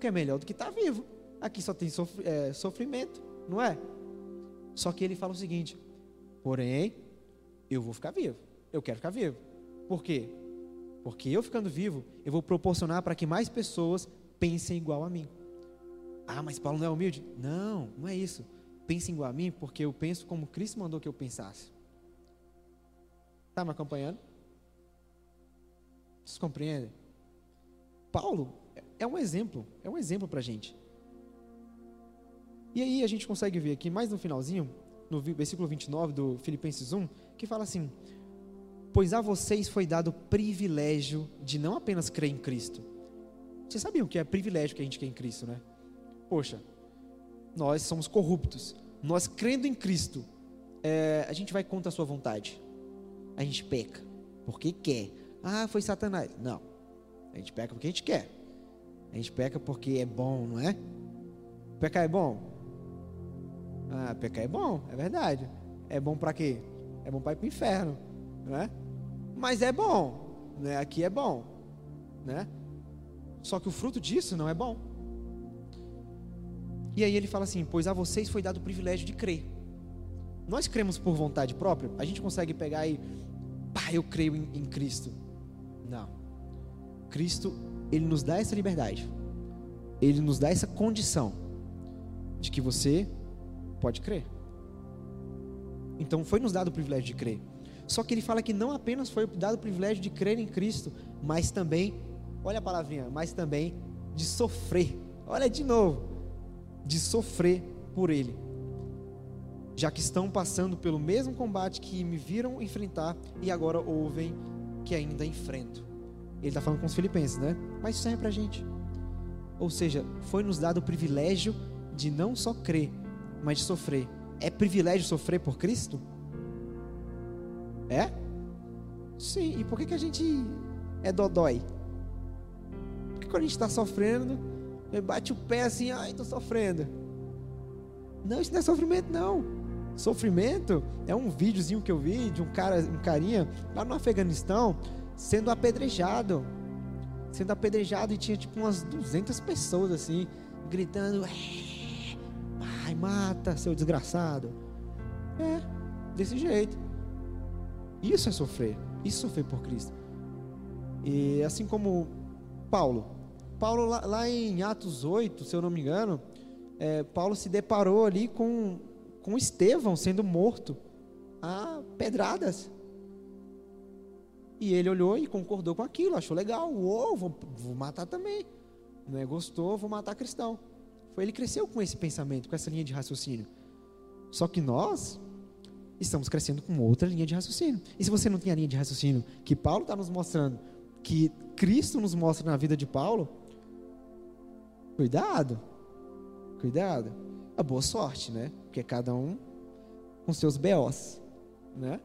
Que é melhor do que estar vivo. Aqui só tem sofri- é, sofrimento, não é? Só que ele fala o seguinte: porém, eu vou ficar vivo. Eu quero ficar vivo. Por quê? Porque eu ficando vivo, eu vou proporcionar para que mais pessoas pensem igual a mim. Ah, mas Paulo não é humilde? Não, não é isso. Pensem igual a mim porque eu penso como Cristo mandou que eu pensasse. Está me acompanhando? Vocês compreendem? Paulo é um exemplo, é um exemplo para a gente. E aí a gente consegue ver aqui, mais no finalzinho, no versículo 29 do Filipenses 1, que fala assim: Pois a vocês foi dado o privilégio de não apenas crer em Cristo. Vocês sabiam que é privilégio que a gente quer em Cristo, né? Poxa, nós somos corruptos. Nós crendo em Cristo, é, a gente vai contra a sua vontade. A gente peca porque quer. Ah, foi Satanás. Não. A gente peca porque a gente quer. A gente peca porque é bom, não é? Pecar é bom? Ah, pecar é bom, é verdade. É bom para quê? É bom para ir para o inferno, né? Mas é bom, né? Aqui é bom, né? Só que o fruto disso não é bom. E aí ele fala assim: Pois a vocês foi dado o privilégio de crer. Nós cremos por vontade própria? A gente consegue pegar e, pá, eu creio em, em Cristo. Não. Cristo, ele nos dá essa liberdade. Ele nos dá essa condição de que você pode crer. Então foi nos dado o privilégio de crer. Só que ele fala que não apenas foi dado o privilégio de crer em Cristo, mas também, olha a palavrinha, mas também de sofrer. Olha de novo, de sofrer por ele. Já que estão passando pelo mesmo combate que me viram enfrentar e agora ouvem que ainda enfrento. Ele está falando com os filipenses, né? Mas isso serve para a gente. Ou seja, foi nos dado o privilégio de não só crer, mas de sofrer. É privilégio sofrer por Cristo? É? Sim. E por que, que a gente é dodói? Porque quando a gente está sofrendo, bate o pé assim, ai, estou sofrendo. Não, isso não é sofrimento, não. Sofrimento é um videozinho que eu vi de um cara, um carinha lá no Afeganistão sendo apedrejado. Sendo apedrejado e tinha tipo umas 200 pessoas assim, gritando: Ai, mata, seu desgraçado. É, desse jeito. Isso é sofrer. Isso é sofrer por Cristo. E assim como Paulo. Paulo, lá, lá em Atos 8, se eu não me engano, é, Paulo se deparou ali com, com Estevão sendo morto a pedradas. E ele olhou e concordou com aquilo, achou legal. Uou, vou, vou matar também. Não é gostou, vou matar cristão. Foi ele cresceu com esse pensamento, com essa linha de raciocínio. Só que nós estamos crescendo com outra linha de raciocínio. E se você não tem a linha de raciocínio que Paulo está nos mostrando, que Cristo nos mostra na vida de Paulo, cuidado, cuidado. A boa sorte, né? Porque cada um com seus BOs, né?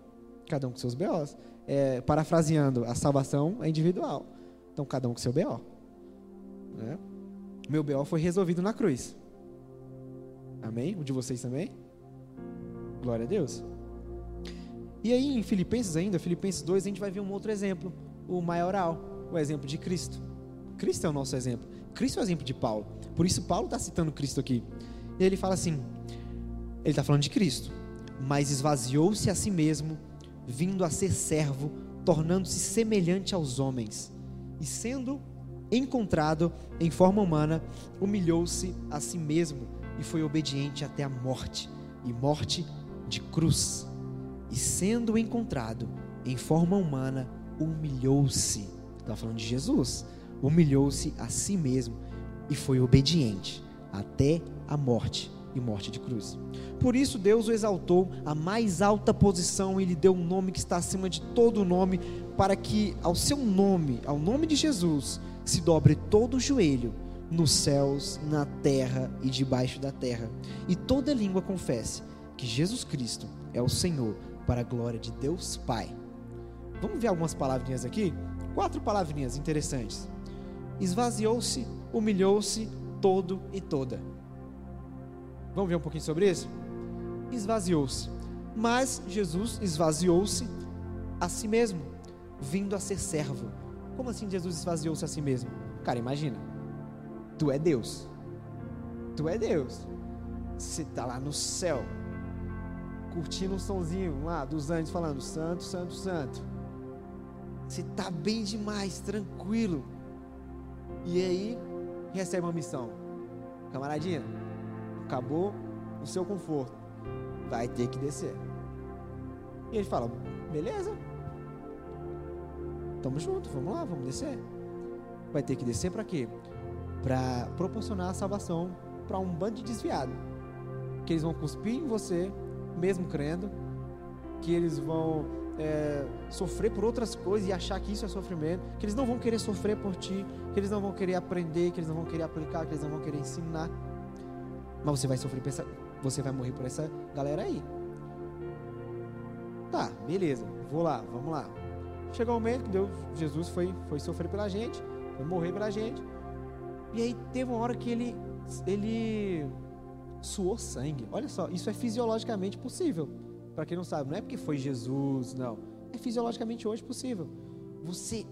Cada um com seus BOs. É, parafraseando, a salvação é individual. Então, cada um com seu BO. Né? Meu BO foi resolvido na cruz. Amém? O de vocês também? Glória a Deus. E aí, em Filipenses ainda, Filipenses 2, a gente vai ver um outro exemplo. O maioral, o exemplo de Cristo. Cristo é o nosso exemplo. Cristo é o exemplo de Paulo. Por isso, Paulo está citando Cristo aqui. E ele fala assim: ele está falando de Cristo, mas esvaziou-se a si mesmo, vindo a ser servo, tornando-se semelhante aos homens, e sendo encontrado em forma humana, humilhou-se a si mesmo e foi obediente até a morte e morte de cruz. E sendo encontrado em forma humana, humilhou-se. Está falando de Jesus. Humilhou-se a si mesmo e foi obediente até a morte e morte de cruz. Por isso Deus o exaltou à mais alta posição e lhe deu um nome que está acima de todo nome, para que ao seu nome, ao nome de Jesus, se dobre todo o joelho nos céus, na terra e debaixo da terra, e toda língua confesse que Jesus Cristo é o Senhor, para a glória de Deus Pai. Vamos ver algumas palavrinhas aqui? Quatro palavrinhas interessantes. Esvaziou-se, humilhou-se todo e toda. Vamos ver um pouquinho sobre isso? Esvaziou-se. Mas Jesus esvaziou-se a si mesmo, vindo a ser servo. Como assim Jesus esvaziou-se a si mesmo? Cara, imagina. Tu é Deus. Tu é Deus. Você está lá no céu, curtindo um sonzinho lá dos anjos falando: Santo, Santo, Santo. Você está bem demais, tranquilo. E aí, recebe uma missão. Camaradinha, acabou o seu conforto. Vai ter que descer. E ele fala: beleza. Tamo junto, vamos lá, vamos descer. Vai ter que descer para quê? Para proporcionar a salvação para um bando de desviado. Que eles vão cuspir em você, mesmo crendo. Que eles vão é, sofrer por outras coisas e achar que isso é sofrimento. Que eles não vão querer sofrer por ti. Que eles não vão querer aprender. Que eles não vão querer aplicar. Que eles não vão querer ensinar. Mas você vai sofrer por essa, você vai morrer por essa galera aí. Tá, beleza. Vou lá, vamos lá. Chegou o momento que Deus, Jesus foi, foi sofrer pela gente, foi morrer pela gente. E aí teve uma hora que ele, ele suou sangue. Olha só, isso é fisiologicamente possível. Para quem não sabe, não é porque foi Jesus, não. É fisiologicamente hoje possível. Você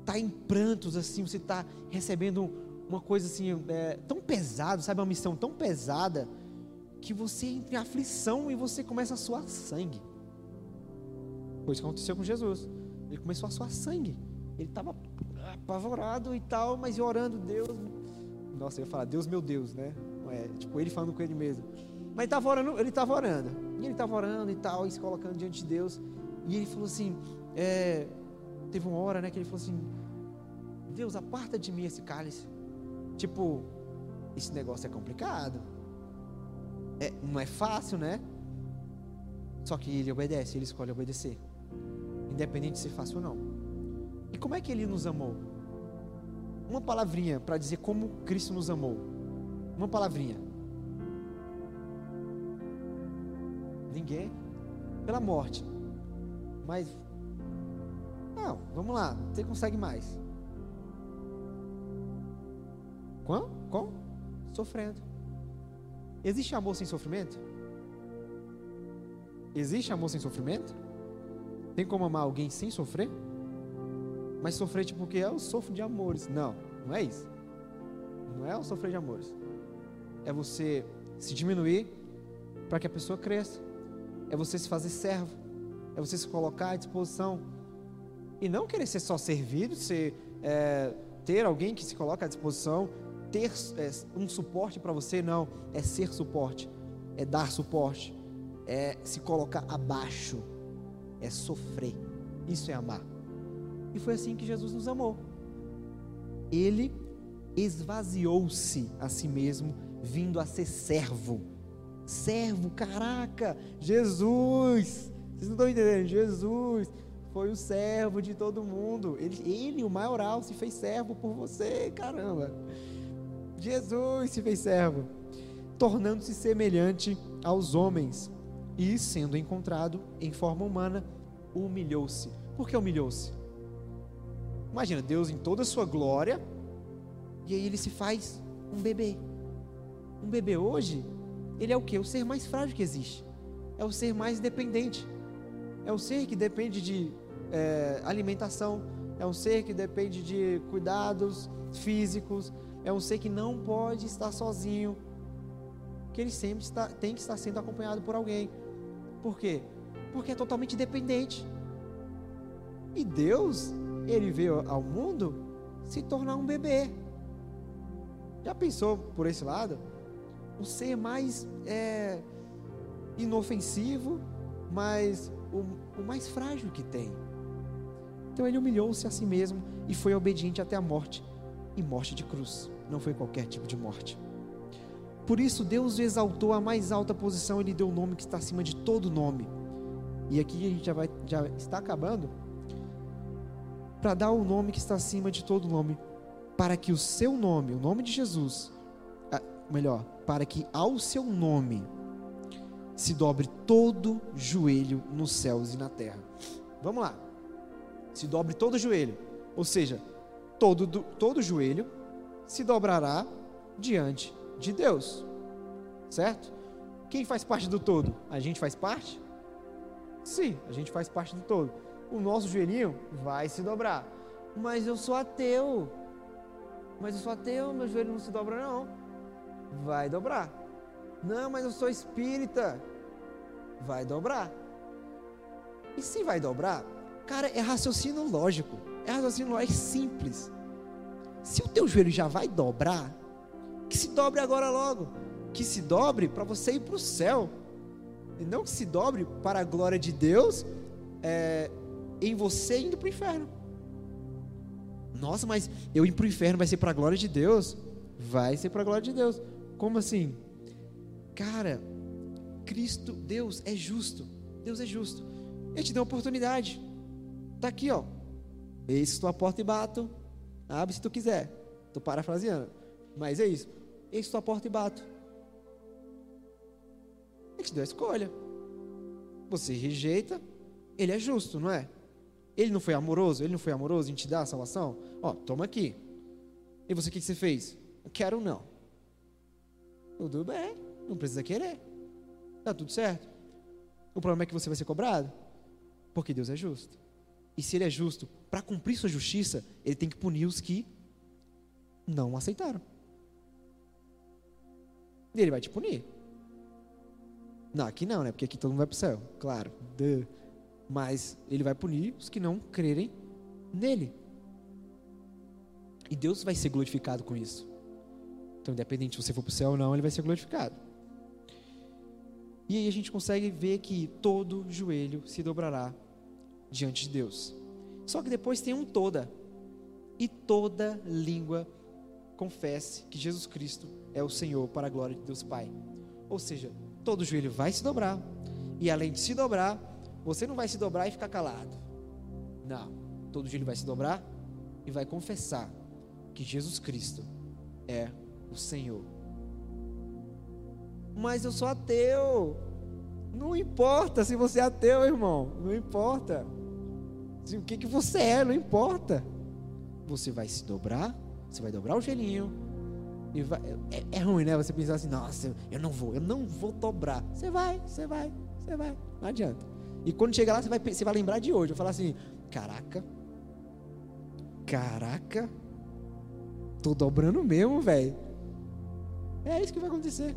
está em prantos assim, você está recebendo uma coisa assim, é, tão pesado, sabe? Uma missão tão pesada, que você entra em aflição e você começa a suar sangue. Foi isso que aconteceu com Jesus. Ele começou a suar sangue. Ele estava apavorado e tal, mas orando, Deus. Nossa, eu ia falar, Deus meu Deus, né? É, tipo, ele falando com ele mesmo. Mas ele estava orando, ele estava orando. E ele estava orando e tal, e se colocando diante de Deus. E ele falou assim: é, teve uma hora, né, que ele falou assim: Deus, aparta de mim esse cálice. Tipo, esse negócio é complicado. É, não é fácil, né? Só que ele obedece, ele escolhe obedecer. Independente de ser fácil ou não. E como é que ele nos amou? Uma palavrinha para dizer como Cristo nos amou. Uma palavrinha. Ninguém. Pela morte. Mas. Não, vamos lá. Você consegue mais. Como? Como? Sofrendo. Existe amor sem sofrimento? Existe amor sem sofrimento? Tem como amar alguém sem sofrer? Mas sofrer tipo porque eu sofro de amores. Não, não é isso. Não é o sofrer de amores. É você se diminuir para que a pessoa cresça. É você se fazer servo. É você se colocar à disposição. E não querer ser só servido, ser, é, ter alguém que se coloca à disposição ter é, um suporte para você, não, é ser suporte. é dar suporte, é se colocar abaixo, é sofrer. Isso é amar. E foi assim que Jesus nos amou. Ele esvaziou-se a si mesmo, vindo a ser servo. Servo, caraca, Jesus. Vocês não estão entendendo? Jesus foi o servo de todo mundo. Ele, ele, o maioral, se fez servo por você, caramba. Jesus se fez servo, tornando-se semelhante aos homens e, sendo encontrado em forma humana, humilhou-se. Por que humilhou-se? Imagina, Deus em toda a sua glória, e aí ele se faz um bebê. Um bebê hoje, ele é o que? O ser mais frágil que existe. É o ser mais dependente. É o ser que depende de é, alimentação. É um ser que depende de cuidados físicos. É um ser que não pode estar sozinho. Que ele sempre está, tem que estar sendo acompanhado por alguém. Por quê? Porque é totalmente dependente. E Deus, ele veio ao mundo se tornar um bebê. Já pensou por esse lado? O ser mais é, inofensivo, mas o, o mais frágil que tem. Então ele humilhou-se a si mesmo e foi obediente até a morte e morte de cruz. Não foi qualquer tipo de morte. Por isso Deus o exaltou à mais alta posição e lhe deu o um nome que está acima de todo nome. E aqui a gente já vai já está acabando para dar o nome que está acima de todo nome, para que o seu nome, o nome de Jesus, melhor, para que ao seu nome se dobre todo joelho nos céus e na terra. Vamos lá. Se dobre todo joelho, ou seja, todo todo joelho se dobrará diante de Deus. Certo? Quem faz parte do todo? A gente faz parte? Sim, a gente faz parte do todo. O nosso joelhinho vai se dobrar. Mas eu sou ateu. Mas eu sou ateu, meu joelho não se dobra não. Vai dobrar. Não, mas eu sou espírita. Vai dobrar. E se vai dobrar, cara, é raciocínio lógico. É raciocínio lógico, é simples. Se o teu joelho já vai dobrar, que se dobre agora logo. Que se dobre para você ir para o céu. E não que se dobre para a glória de Deus é, em você indo para o inferno. Nossa, mas eu ir para o inferno vai ser para a glória de Deus? Vai ser para a glória de Deus. Como assim? Cara, Cristo, Deus é justo. Deus é justo. Ele te deu uma oportunidade. Está aqui, ó. Eis tua porta e bato. Abre se tu quiser. Estou parafraseando. Mas é isso. Eis tua porta e bato. Ele te deu a escolha. Você rejeita, ele é justo, não é? Ele não foi amoroso? Ele não foi amoroso em te dar a salvação? Ó, toma aqui. E você o que você fez? Eu quero não. Tudo bem, não precisa querer. Tá tudo certo. O problema é que você vai ser cobrado, porque Deus é justo. E se Ele é justo, para cumprir sua justiça, Ele tem que punir os que não aceitaram. E Ele vai te punir. Não, aqui não, né? Porque aqui todo mundo vai para o céu, claro. Duh. Mas Ele vai punir os que não crerem nele. E Deus vai ser glorificado com isso. Então, independente se você for para o céu ou não, Ele vai ser glorificado. E aí a gente consegue ver que todo joelho se dobrará diante de Deus. Só que depois tem um toda. E toda língua confesse que Jesus Cristo é o Senhor para a glória de Deus Pai. Ou seja, todo joelho vai se dobrar. E além de se dobrar, você não vai se dobrar e ficar calado. Não. Todo joelho vai se dobrar e vai confessar que Jesus Cristo é o Senhor. Mas eu sou ateu. Não importa se você é ateu, irmão. Não importa. O que, que você é, não importa. Você vai se dobrar, você vai dobrar o gelinho. E vai, é, é ruim, né? Você pensar assim, nossa, eu não vou, eu não vou dobrar. Você vai, você vai, você vai. Não adianta. E quando chegar lá, você vai, você vai lembrar de hoje. Vai falar assim: caraca, caraca, tô dobrando mesmo, velho. É isso que vai acontecer.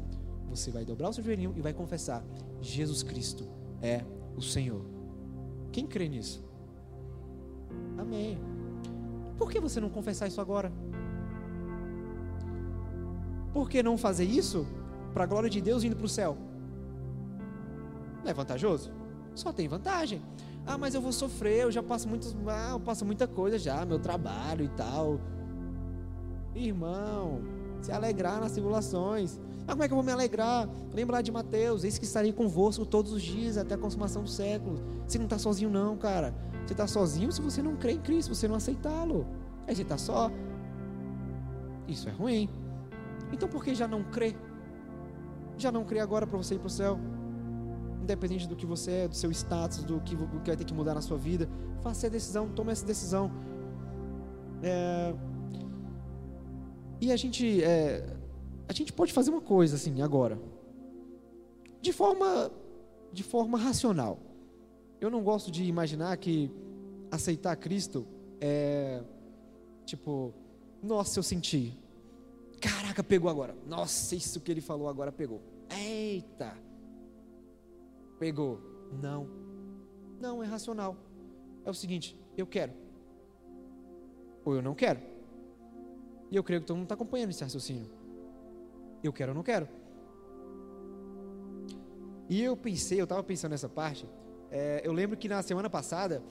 Você vai dobrar o seu joelhinho e vai confessar: Jesus Cristo é o Senhor. Quem crê nisso? Amém. Por que você não confessar isso agora? Por que não fazer isso para a glória de Deus indo para o céu? Não é vantajoso? Só tem vantagem. Ah, mas eu vou sofrer, eu já passo muitos, ah, eu passo muita coisa já, meu trabalho e tal. Irmão, se alegrar nas tribulações. Ah, como é que eu vou me alegrar? Lembra lá de Mateus, eis que estarei convosco todos os dias até a consumação dos séculos. Você não está sozinho não, cara. Você está sozinho se você não crê em Cristo, você não aceitá-lo. Aí você está só. Isso é ruim. Então por que já não crê? Já não crê agora para você ir para o céu? Independente do que você é, do seu status, do que, do que vai ter que mudar na sua vida, faça a decisão, tome essa decisão. É... E a gente, é... a gente pode fazer uma coisa assim agora, de forma, de forma racional. Eu não gosto de imaginar que aceitar Cristo é tipo, nossa, eu senti. Caraca, pegou agora. Nossa, isso que ele falou agora pegou. Eita. Pegou. Não. Não, é racional. É o seguinte, eu quero. Ou eu não quero. E eu creio que todo mundo está acompanhando esse raciocínio. Eu quero ou não quero. E eu pensei, eu estava pensando nessa parte. É, eu lembro que na semana passada,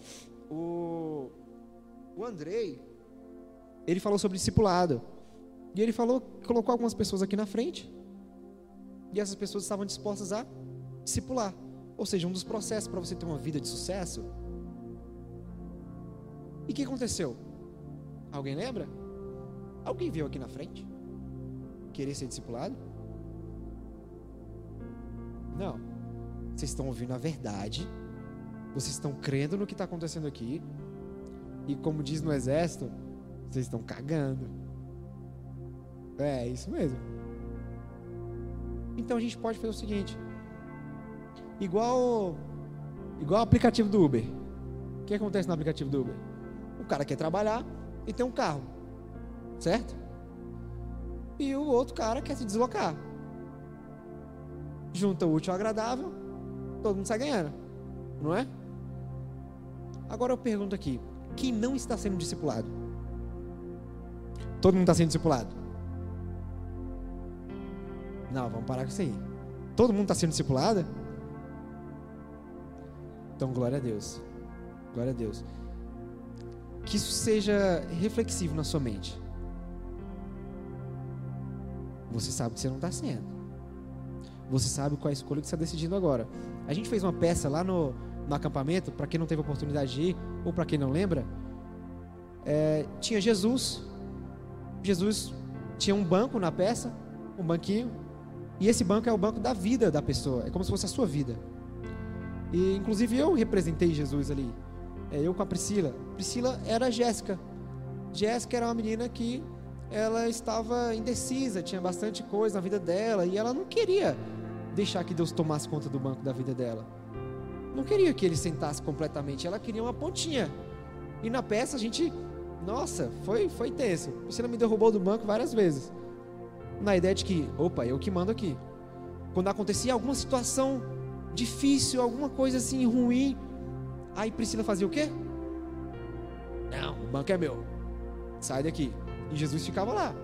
o, o Andrei, ele falou sobre discipulado. E ele falou, colocou algumas pessoas aqui na frente. E essas pessoas estavam dispostas a discipular. Ou seja, um dos processos para você ter uma vida de sucesso. E o que aconteceu? Alguém lembra? Alguém veio aqui na frente? Querer ser discipulado? Não. Vocês estão ouvindo a verdade. Vocês estão crendo no que está acontecendo aqui. E como diz no exército, vocês estão cagando. É, isso mesmo. Então a gente pode fazer o seguinte: igual igual o aplicativo do Uber. O que acontece no aplicativo do Uber? O cara quer trabalhar e tem um carro, certo? E o outro cara quer se deslocar. Junta o útil ao agradável, todo mundo sai ganhando, não é? Agora eu pergunto aqui: quem não está sendo discipulado? Todo mundo está sendo discipulado? Não, vamos parar com isso aí. Todo mundo está sendo discipulado? Então, glória a Deus. Glória a Deus. Que isso seja reflexivo na sua mente. Você sabe que você não está sendo. Você sabe qual é a escolha que você está decidindo agora. A gente fez uma peça lá no, no acampamento, para quem não teve oportunidade de ir, ou para quem não lembra, é, tinha Jesus. Jesus tinha um banco na peça, um banquinho, e esse banco é o banco da vida da pessoa, é como se fosse a sua vida. E inclusive eu representei Jesus ali, é, eu com a Priscila. Priscila era Jéssica. Jéssica era uma menina que ela estava indecisa, tinha bastante coisa na vida dela e ela não queria deixar que Deus tomasse conta do banco da vida dela não queria que ele sentasse completamente, ela queria uma pontinha. E na peça a gente, nossa, foi, foi tenso. Priscila me derrubou do banco várias vezes. Na ideia de que, opa, eu que mando aqui. Quando acontecia alguma situação difícil, alguma coisa assim ruim, aí Priscila fazia o quê? Não, o banco é meu. Sai daqui. E Jesus ficava lá.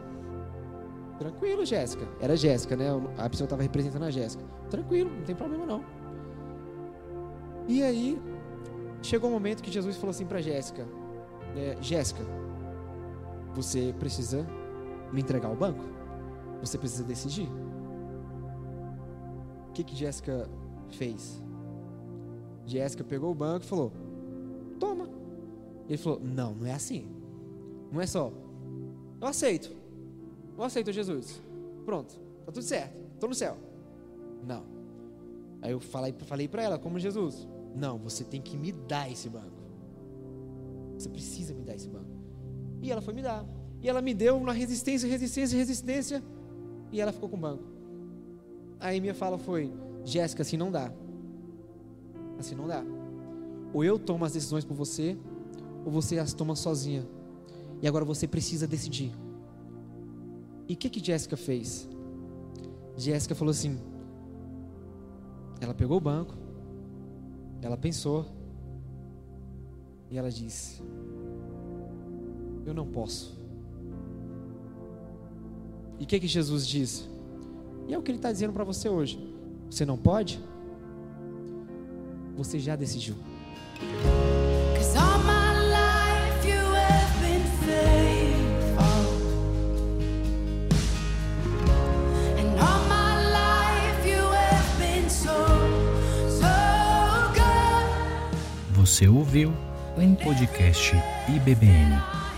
Tranquilo, Jéssica. Era Jéssica, né? A pessoa estava representando a Jéssica. Tranquilo, não tem problema não. E aí, chegou o um momento que Jesus falou assim para Jéssica: é, Jéssica, você precisa me entregar o banco? Você precisa decidir. O que que Jéssica fez? Jéssica pegou o banco e falou: Toma. Ele falou: Não, não é assim. Não é só. Eu aceito. Eu aceito Jesus. Pronto, tá tudo certo. Estou no céu. Não. Aí eu falei, falei para ela, como Jesus: não, você tem que me dar esse banco. Você precisa me dar esse banco. E ela foi me dar. E ela me deu na resistência, resistência, resistência. E ela ficou com o banco. Aí minha fala foi: Jéssica, assim não dá. Assim não dá. Ou eu tomo as decisões por você, ou você as toma sozinha. E agora você precisa decidir. E o que que Jéssica fez? Jéssica falou assim: ela pegou o banco, ela pensou e ela disse: Eu não posso. E o que, que Jesus diz? E é o que ele está dizendo para você hoje. Você não pode? você já decidiu. Você ouviu em podcast IBBN.